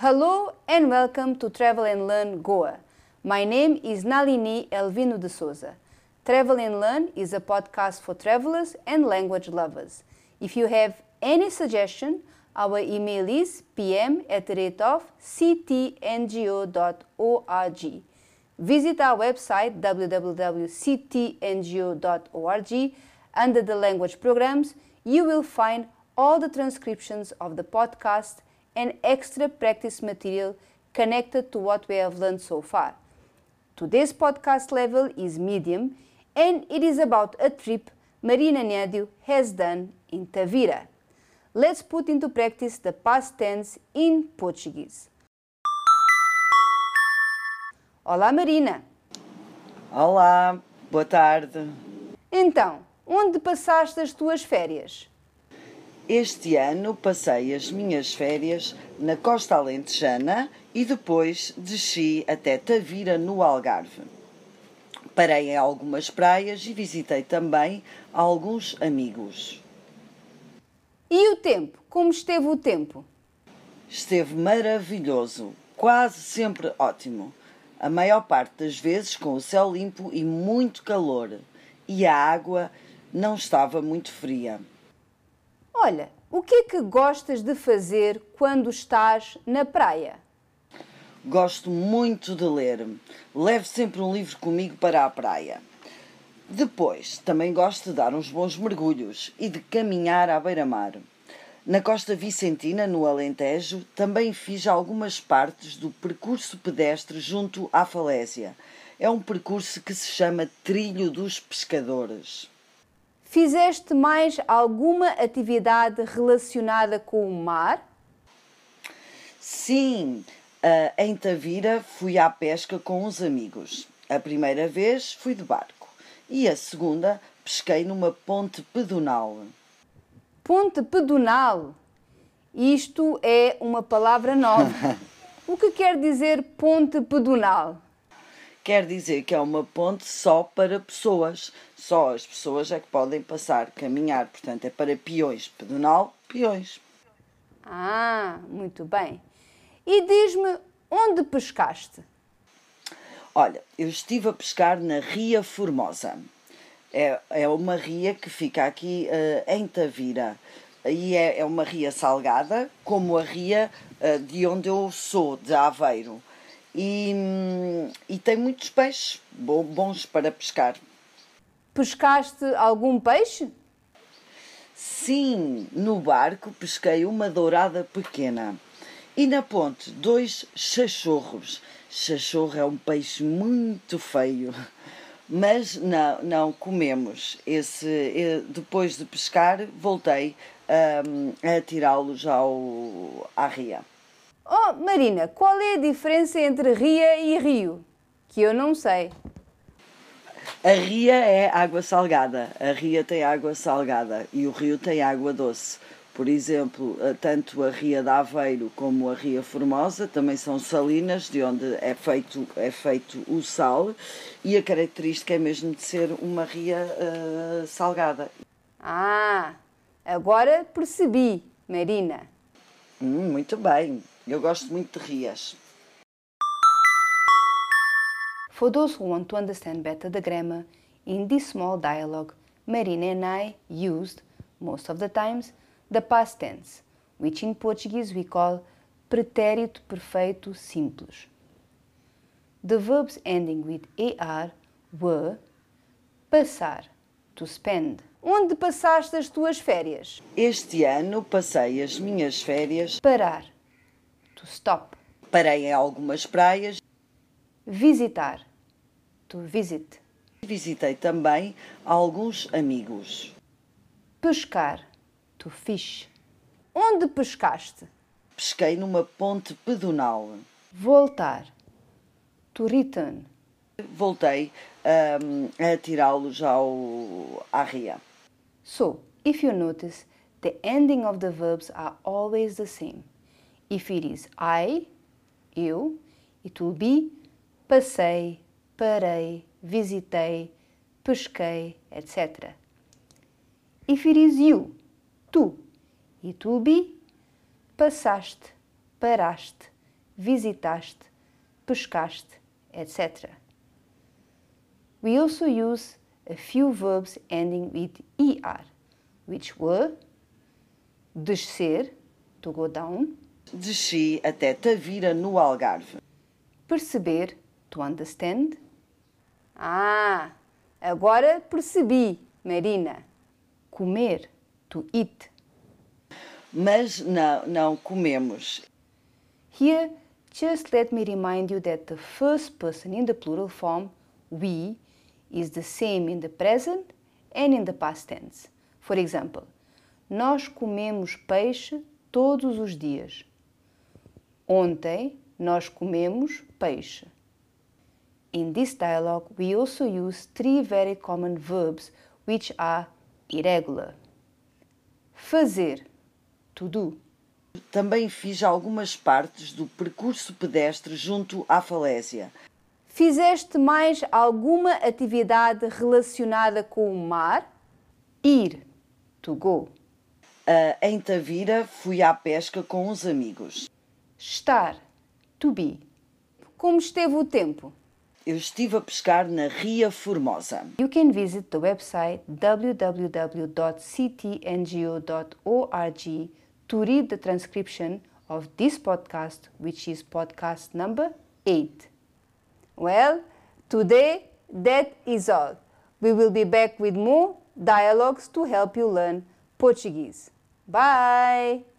Hello and welcome to Travel and Learn Goa. My name is Nalini Elvino de Souza. Travel and Learn is a podcast for travelers and language lovers. If you have any suggestion, our email is pm at the rate of ctngo.org. Visit our website www.ctngo.org. Under the language programs, you will find all the transcriptions of the podcast and extra practice material connected to what we have learned so far. Today's podcast level is medium and it is about a trip Marina Nédio has done in Tavira. Let's put into practice the past tense in Portuguese. Olá Marina! Olá, boa tarde. Então, onde passaste as tuas férias? Este ano passei as minhas férias na costa alentejana e depois desci até Tavira, no Algarve. Parei em algumas praias e visitei também alguns amigos. E o tempo? Como esteve o tempo? Esteve maravilhoso, quase sempre ótimo. A maior parte das vezes com o céu limpo e muito calor. E a água não estava muito fria. Olha, o que é que gostas de fazer quando estás na praia? Gosto muito de ler. Levo sempre um livro comigo para a praia. Depois, também gosto de dar uns bons mergulhos e de caminhar à beira-mar. Na Costa Vicentina, no Alentejo, também fiz algumas partes do percurso pedestre junto à falésia. É um percurso que se chama Trilho dos Pescadores. Fizeste mais alguma atividade relacionada com o mar? Sim, uh, em Tavira fui à pesca com uns amigos. A primeira vez fui de barco e a segunda pesquei numa ponte pedonal. Ponte pedonal? Isto é uma palavra nova. o que quer dizer ponte pedonal? Quer dizer que é uma ponte só para pessoas. Só as pessoas é que podem passar, caminhar. Portanto, é para peões. Pedonal, peões. Ah, muito bem. E diz-me, onde pescaste? Olha, eu estive a pescar na Ria Formosa. É, é uma ria que fica aqui uh, em Tavira. E é, é uma ria salgada, como a ria uh, de onde eu sou, de Aveiro. E, e tem muitos peixes bons para pescar. Pescaste algum peixe? Sim, no barco pesquei uma dourada pequena. E na ponte, dois chachorros. Chachorro é um peixe muito feio, mas não, não comemos. Esse, depois de pescar, voltei um, a tirá-los ao, à ria. Oh, Marina, qual é a diferença entre ria e rio? Que eu não sei. A ria é água salgada. A ria tem água salgada e o rio tem água doce. Por exemplo, tanto a Ria de Aveiro como a Ria Formosa também são salinas, de onde é feito, é feito o sal, e a característica é mesmo de ser uma ria uh, salgada. Ah, agora percebi, Marina. Hum, muito bem, eu gosto muito de rias. For those who want to understand better the grammar, in this small dialogue, Marina and I used, most of the times, the past tense, which in Portuguese we call pretérito perfeito simples. The verbs ending with er were passar, to spend. Onde passaste as tuas férias? Este ano passei as minhas férias. Parar, to stop. Parei em algumas praias. Visitar, to visit. Visitei também alguns amigos. Pescar, to fish. Onde pescaste? Pesquei numa ponte pedonal. Voltar, to return. Voltei um, a tirá-los ao à ria. So, if you notice, the ending of the verbs are always the same. If it is I, eu, it will be passei, parei, visitei, pesquei, etc. If it is you, tu, it will be passaste, paraste, visitaste, pescaste, etc. We also use a few verbs ending with er, which were descer, to go down, Desci até Tavira, no Algarve. perceber, to understand. Ah, agora percebi, Marina. Comer, to eat. Mas não, não comemos. Here, just let me remind you that the first person in the plural form, we, is the same in the present and in the past tense. For example, nós comemos peixe todos os dias. Ontem nós comemos peixe. In this dialogue, we also use three very common verbs which are irregular. Fazer, to do. Também fiz algumas partes do percurso pedestre junto à falésia. Fizeste mais alguma atividade relacionada com o mar? Ir, to go. Ah, em Tavira fui à pesca com os amigos. Estar, to be. Como esteve o tempo? Eu estive a pescar na Ria Formosa. You can visit the website www.ctngo.org to read the transcription of this podcast, which is podcast number 8. Well, today that is all. We will be back with more dialogues to help you learn Portuguese. Bye!